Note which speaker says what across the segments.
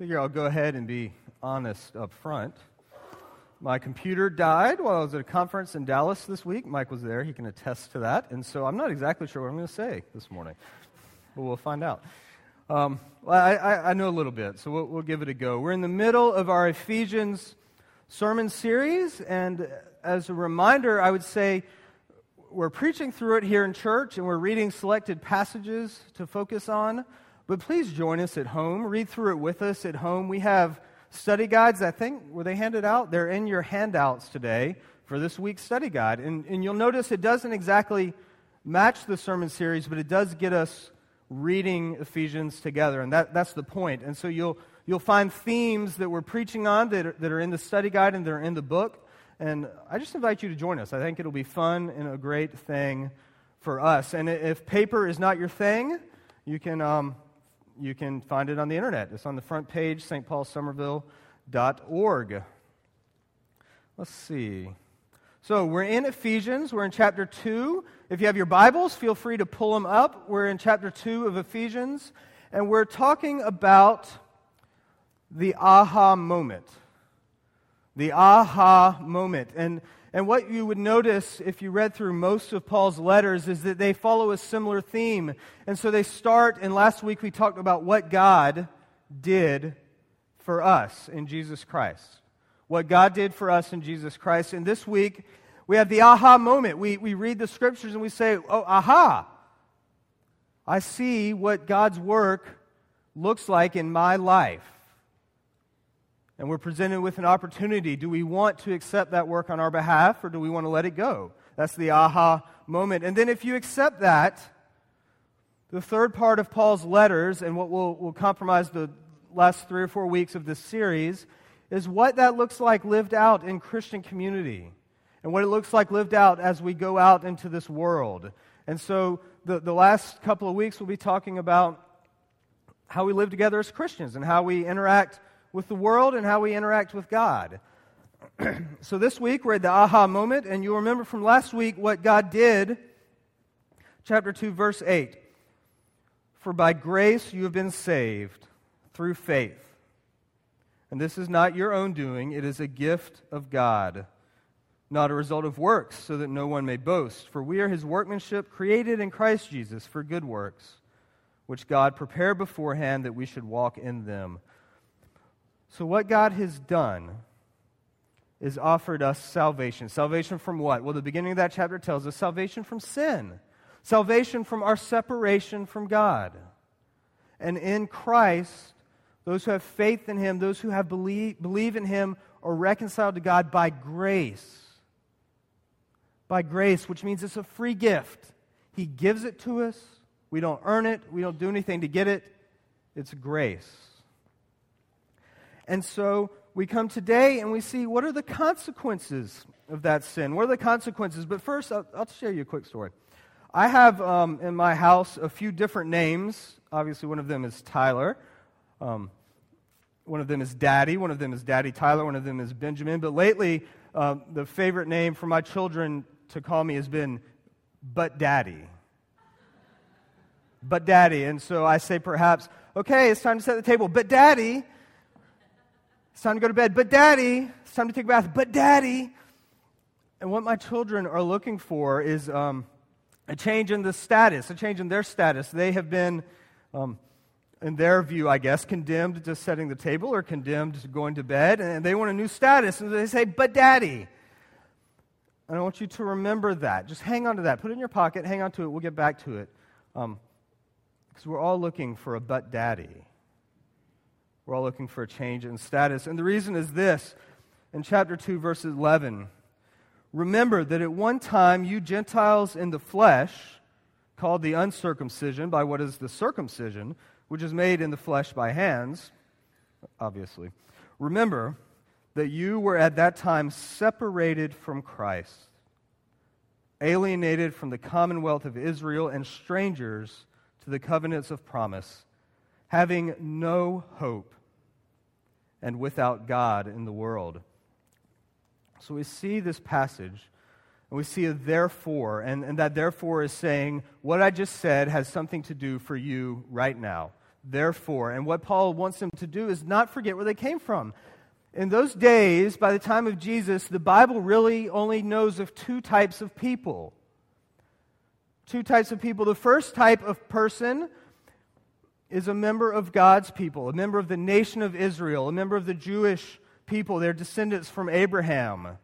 Speaker 1: Figure I'll go ahead and be honest up front. My computer died while I was at a conference in Dallas this week. Mike was there, he can attest to that. And so I'm not exactly sure what I'm going to say this morning, but we'll find out. Um, well, I, I, I, know a little bit, so we'll, we'll give it a go. We're in the middle of our Ephesians sermon series, and as a reminder, I would say we're preaching through it here in church, and we're reading selected passages to focus on. But please join us at home. Read through it with us at home. We have study guides, I think, were they handed out? They're in your handouts today for this week's study guide. And, and you'll notice it doesn't exactly match the sermon series, but it does get us reading Ephesians together. And that, that's the point. And so you'll, you'll find themes that we're preaching on that are, that are in the study guide and they're in the book. And I just invite you to join us. I think it'll be fun and a great thing for us. And if paper is not your thing, you can. Um, you can find it on the internet. It's on the front page, stpaulsomerville.org. Let's see. So we're in Ephesians. We're in chapter 2. If you have your Bibles, feel free to pull them up. We're in chapter 2 of Ephesians, and we're talking about the aha moment. The aha moment. And and what you would notice if you read through most of Paul's letters is that they follow a similar theme. And so they start, and last week we talked about what God did for us in Jesus Christ. What God did for us in Jesus Christ. And this week we have the aha moment. We, we read the scriptures and we say, oh, aha. I see what God's work looks like in my life and we're presented with an opportunity. Do we want to accept that work on our behalf or do we want to let it go? That's the aha moment. And then if you accept that, the third part of Paul's letters, and what will, will compromise the last three or four weeks of this series, is what that looks like lived out in Christian community and what it looks like lived out as we go out into this world. And so the, the last couple of weeks we'll be talking about how we live together as Christians and how we interact with the world and how we interact with God. so this week we're at the aha moment, and you'll remember from last week what God did. Chapter 2, verse 8. For by grace you have been saved through faith. And this is not your own doing, it is a gift of God, not a result of works, so that no one may boast. For we are his workmanship, created in Christ Jesus for good works, which God prepared beforehand that we should walk in them. So, what God has done is offered us salvation. Salvation from what? Well, the beginning of that chapter tells us salvation from sin, salvation from our separation from God. And in Christ, those who have faith in Him, those who have believe, believe in Him, are reconciled to God by grace. By grace, which means it's a free gift. He gives it to us. We don't earn it, we don't do anything to get it. It's grace. And so we come today and we see what are the consequences of that sin? What are the consequences? But first, I'll, I'll share you a quick story. I have um, in my house a few different names. Obviously, one of them is Tyler. Um, one of them is Daddy. One of them is Daddy Tyler. One of them is Benjamin. But lately, uh, the favorite name for my children to call me has been But Daddy. But Daddy. And so I say, perhaps, okay, it's time to set the table. But Daddy, it's time to go to bed. But daddy, it's time to take a bath. But daddy. And what my children are looking for is um, a change in the status, a change in their status. They have been, um, in their view, I guess, condemned to setting the table or condemned to going to bed, and they want a new status. And they say, But daddy. And I want you to remember that. Just hang on to that. Put it in your pocket, hang on to it. We'll get back to it. Because um, we're all looking for a but daddy. We're all looking for a change in status. And the reason is this in chapter 2, verse 11. Remember that at one time you Gentiles in the flesh, called the uncircumcision by what is the circumcision, which is made in the flesh by hands, obviously. Remember that you were at that time separated from Christ, alienated from the commonwealth of Israel, and strangers to the covenants of promise, having no hope and without God in the world. So we see this passage, and we see a therefore, and, and that therefore is saying what I just said has something to do for you right now. therefore. And what Paul wants them to do is not forget where they came from. In those days, by the time of Jesus, the Bible really only knows of two types of people. Two types of people. The first type of person is a member of God's people, a member of the nation of Israel, a member of the Jewish people, their descendants from Abraham.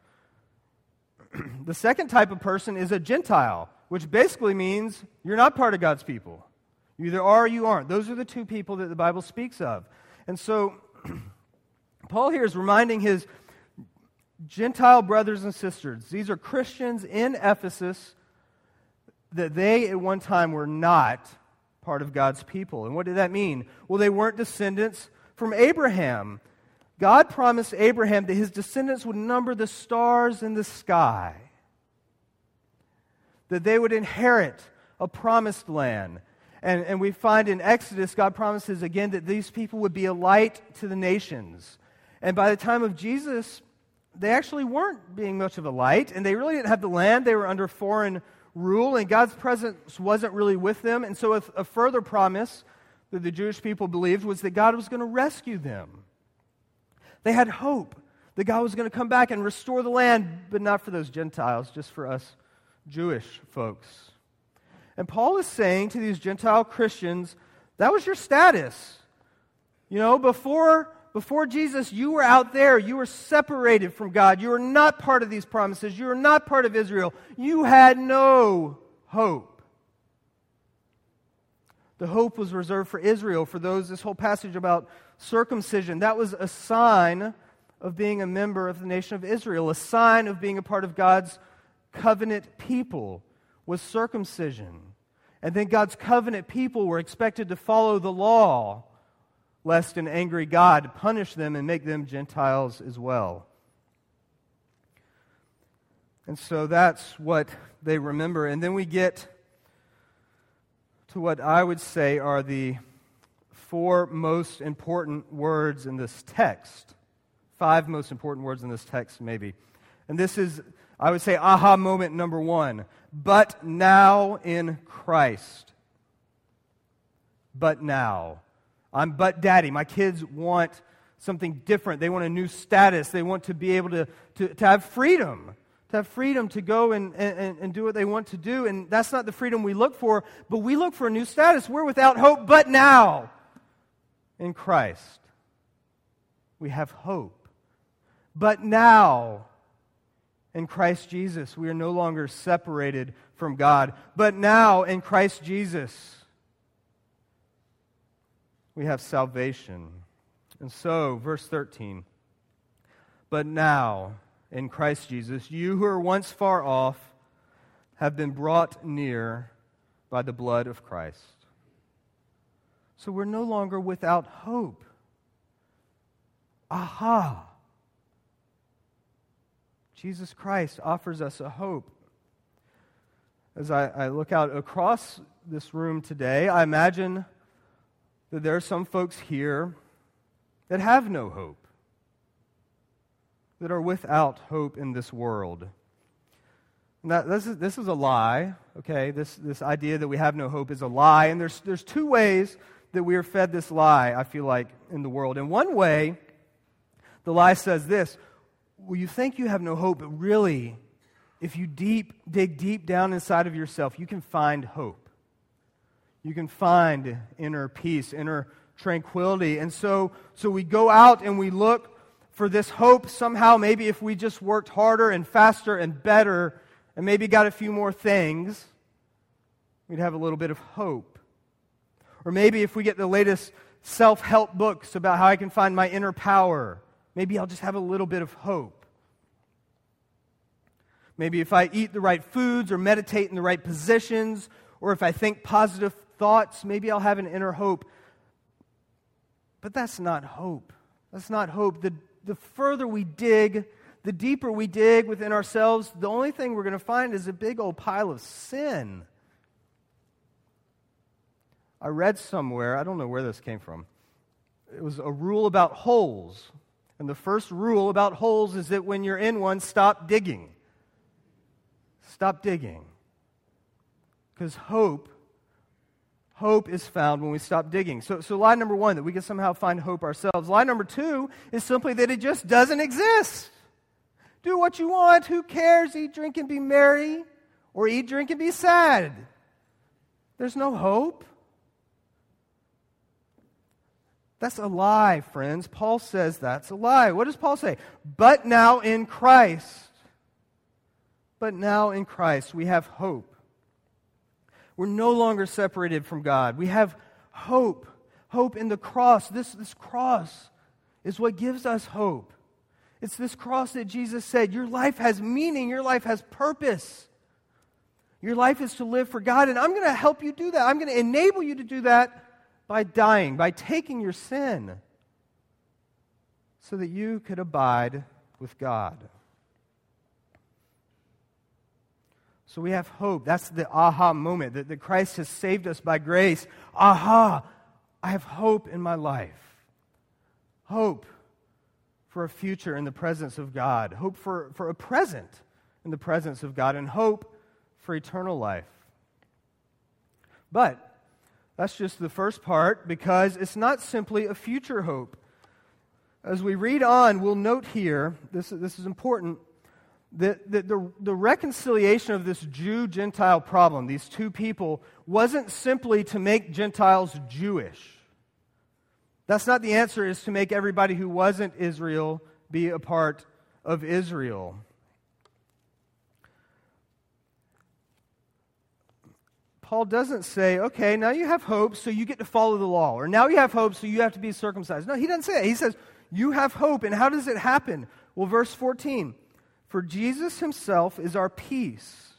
Speaker 1: the second type of person is a Gentile, which basically means you're not part of God's people. You either are or you aren't. Those are the two people that the Bible speaks of. And so, Paul here is reminding his Gentile brothers and sisters, these are Christians in Ephesus, that they at one time were not part of God's people. And what did that mean? Well, they weren't descendants from Abraham. God promised Abraham that his descendants would number the stars in the sky, that they would inherit a promised land. And, and we find in Exodus, God promises again that these people would be a light to the nations. And by the time of Jesus, they actually weren't being much of a light, and they really didn't have the land. They were under foreign rule, and God's presence wasn't really with them. And so, a, a further promise that the Jewish people believed was that God was going to rescue them. They had hope that God was going to come back and restore the land, but not for those Gentiles, just for us Jewish folks. And Paul is saying to these Gentile Christians, that was your status. You know, before before Jesus, you were out there. You were separated from God. You were not part of these promises. You were not part of Israel. You had no hope. The hope was reserved for Israel, for those, this whole passage about circumcision. That was a sign of being a member of the nation of Israel, a sign of being a part of God's covenant people was circumcision. And then God's covenant people were expected to follow the law lest an angry God punish them and make them Gentiles as well. And so that's what they remember. And then we get to what I would say are the four most important words in this text. Five most important words in this text, maybe. And this is, I would say, aha moment number one. But now in Christ. But now. I'm but daddy. My kids want something different. They want a new status. They want to be able to, to, to have freedom, to have freedom to go and, and, and do what they want to do. And that's not the freedom we look for, but we look for a new status. We're without hope, but now in Christ. We have hope. But now in Christ Jesus, we are no longer separated from God. But now in Christ Jesus, we have salvation. And so, verse 13. But now, in Christ Jesus, you who are once far off have been brought near by the blood of Christ. So we're no longer without hope. Aha! Jesus Christ offers us a hope. As I, I look out across this room today, I imagine that there are some folks here that have no hope, that are without hope in this world. Now, this is, this is a lie, okay? This, this idea that we have no hope is a lie. And there's, there's two ways that we are fed this lie, I feel like, in the world. In one way, the lie says this Well, you think you have no hope, but really, if you deep, dig deep down inside of yourself, you can find hope you can find inner peace, inner tranquility. And so, so we go out and we look for this hope somehow, maybe if we just worked harder and faster and better and maybe got a few more things, we'd have a little bit of hope. Or maybe if we get the latest self help books about how I can find my inner power, maybe I'll just have a little bit of hope. Maybe if I eat the right foods or meditate in the right positions, or if I think positive thoughts, maybe I'll have an inner hope. But that's not hope. That's not hope. The, the further we dig, the deeper we dig within ourselves, the only thing we're going to find is a big old pile of sin. I read somewhere, I don't know where this came from. It was a rule about holes. And the first rule about holes is that when you're in one, stop digging. Stop digging. Because hope hope is found when we stop digging. So, so lie number one, that we can somehow find hope ourselves. Lie number two is simply that it just doesn't exist. Do what you want. Who cares? Eat, drink, and be merry. Or eat, drink, and be sad. There's no hope. That's a lie, friends. Paul says that's a lie. What does Paul say? But now in Christ. But now in Christ, we have hope. We're no longer separated from God. We have hope. Hope in the cross. This, this cross is what gives us hope. It's this cross that Jesus said, Your life has meaning, your life has purpose. Your life is to live for God, and I'm going to help you do that. I'm going to enable you to do that by dying, by taking your sin, so that you could abide with God. So we have hope. That's the aha moment that, that Christ has saved us by grace. Aha, I have hope in my life. Hope for a future in the presence of God, hope for, for a present in the presence of God, and hope for eternal life. But that's just the first part because it's not simply a future hope. As we read on, we'll note here, this, this is important, that, that the, the reconciliation of this Jew Gentile problem, these two people, wasn't simply to make Gentiles Jewish. That's not the answer, is to make everybody who wasn't Israel be a part of Israel. Paul doesn't say, okay, now you have hope, so you get to follow the law, or now you have hope, so you have to be circumcised. No, he doesn't say that. He says, you have hope. And how does it happen? Well, verse 14 For Jesus himself is our peace,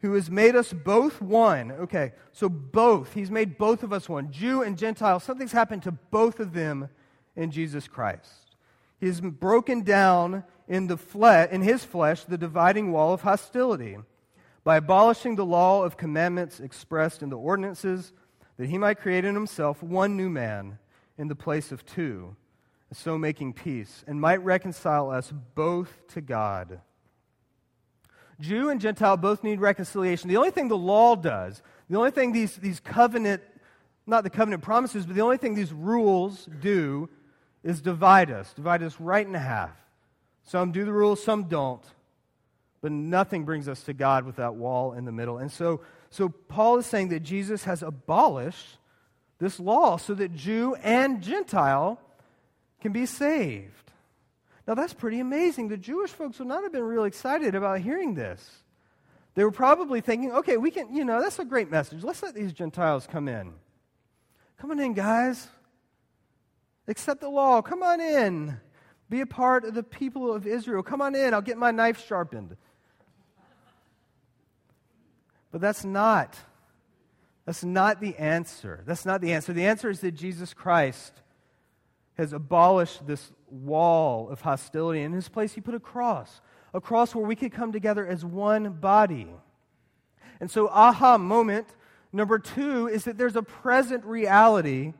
Speaker 1: who has made us both one. Okay, so both. He's made both of us one, Jew and Gentile. Something's happened to both of them in Jesus Christ. He has broken down in, the fle- in his flesh the dividing wall of hostility by abolishing the law of commandments expressed in the ordinances, that he might create in himself one new man in the place of two, so making peace, and might reconcile us both to God. Jew and Gentile both need reconciliation. The only thing the law does, the only thing these, these covenant, not the covenant promises, but the only thing these rules do is divide us, divide us right in half. Some do the rules, some don't but nothing brings us to God with that wall in the middle. And so, so Paul is saying that Jesus has abolished this law so that Jew and Gentile can be saved. Now, that's pretty amazing. The Jewish folks would not have been real excited about hearing this. They were probably thinking, okay, we can, you know, that's a great message. Let's let these Gentiles come in. Come on in, guys. Accept the law. Come on in. Be a part of the people of Israel. Come on in. I'll get my knife sharpened. But that's not. That's not the answer. That's not the answer. The answer is that Jesus Christ has abolished this wall of hostility. In his place, he put a cross, a cross where we could come together as one body. And so, aha moment number two is that there's a present reality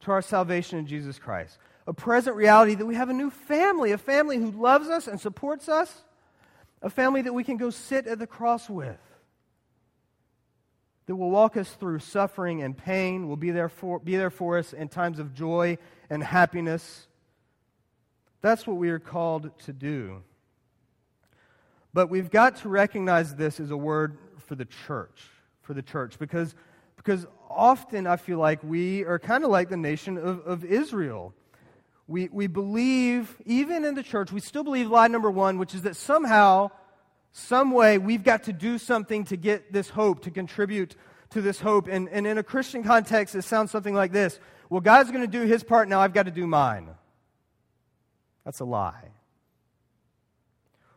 Speaker 1: to our salvation in Jesus Christ. A present reality that we have a new family, a family who loves us and supports us, a family that we can go sit at the cross with that will walk us through suffering and pain, will be there for, be there for us in times of joy and happiness. That's what we are called to do. But we've got to recognize this as a word for the church, for the church, because, because often I feel like we are kind of like the nation of, of Israel. We, we believe, even in the church, we still believe lie number one, which is that somehow some way we've got to do something to get this hope, to contribute to this hope. And, and in a Christian context, it sounds something like this Well, God's going to do his part, now I've got to do mine. That's a lie.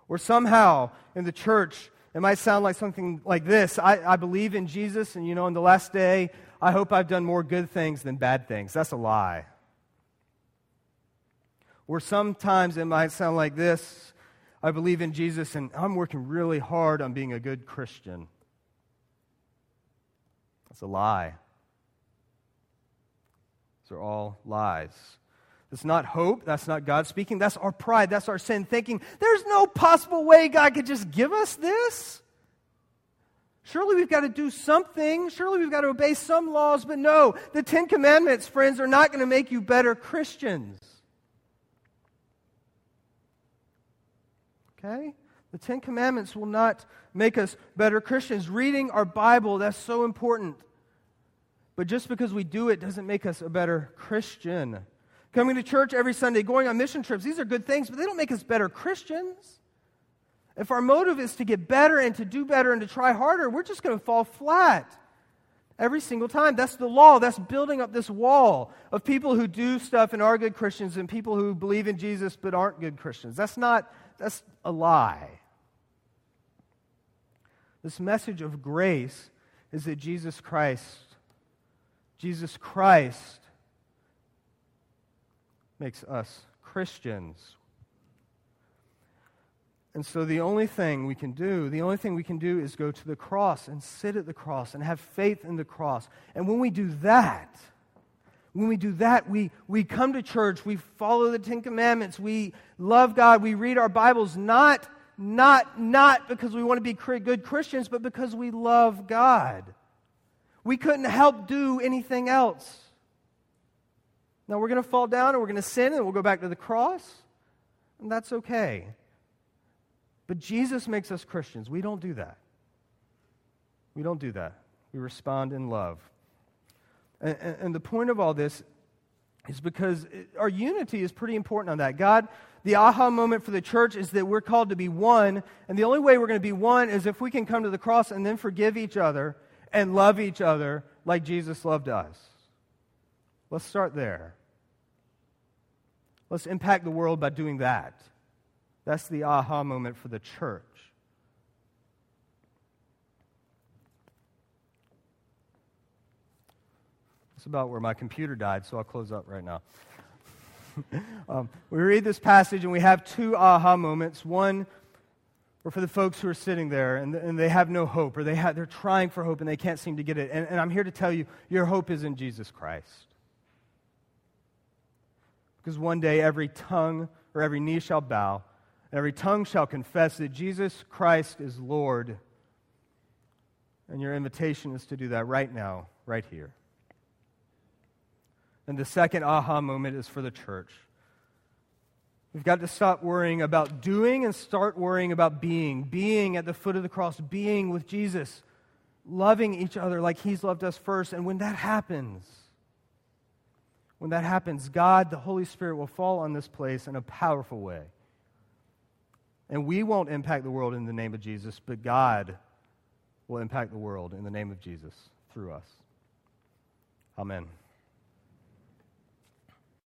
Speaker 1: Or somehow in the church, it might sound like something like this I, I believe in Jesus, and you know, in the last day, I hope I've done more good things than bad things. That's a lie. Or sometimes it might sound like this I believe in Jesus and I'm working really hard on being a good Christian. That's a lie. These are all lies. That's not hope. That's not God speaking. That's our pride. That's our sin thinking. There's no possible way God could just give us this. Surely we've got to do something. Surely we've got to obey some laws. But no, the Ten Commandments, friends, are not going to make you better Christians. Okay? The Ten Commandments will not make us better Christians. Reading our Bible, that's so important. But just because we do it doesn't make us a better Christian. Coming to church every Sunday, going on mission trips, these are good things, but they don't make us better Christians. If our motive is to get better and to do better and to try harder, we're just going to fall flat every single time. That's the law. That's building up this wall of people who do stuff and are good Christians and people who believe in Jesus but aren't good Christians. That's not, that's a lie. This message of grace is that Jesus Christ, Jesus Christ makes us Christians. And so the only thing we can do, the only thing we can do is go to the cross and sit at the cross and have faith in the cross. And when we do that, when we do that, we, we come to church, we follow the Ten Commandments, we love God, we read our Bibles, not, not, not because we want to be good Christians, but because we love God. We couldn't help do anything else. Now we're going to fall down and we're going to sin and we'll go back to the cross, and that's okay. But Jesus makes us Christians. We don't do that. We don't do that. We respond in love. And, and, the point of all this is because our unity is pretty important on that. God, the aha moment for the church is that we're called to be one, and the only way we're going to be one is if we can come to the cross and then forgive each other and love each other like Jesus loved us. Let's start there. Let's impact the world by doing that. That's the aha moment for the church. It's about where my computer died, so I'll close up right now. um, we read this passage and we have two aha moments. One, or for the folks who are sitting there and, and they have no hope, or they have, they're trying for hope and they can't seem to get it. And, and I'm here to tell you, your hope is in Jesus Christ. Because one day every tongue or every knee shall bow, and Every tongue shall confess that Jesus Christ is Lord. And your invitation is to do that right now, right here. And the second aha moment is for the church. We've got to stop worrying about doing and start worrying about being. Being at the foot of the cross, being with Jesus, loving each other like He's loved us first. And when that happens, when that happens, God, the Holy Spirit, will fall on this place in a powerful way. And we won't impact the world in the name of Jesus, but God will impact the world in the name of Jesus through us. Amen.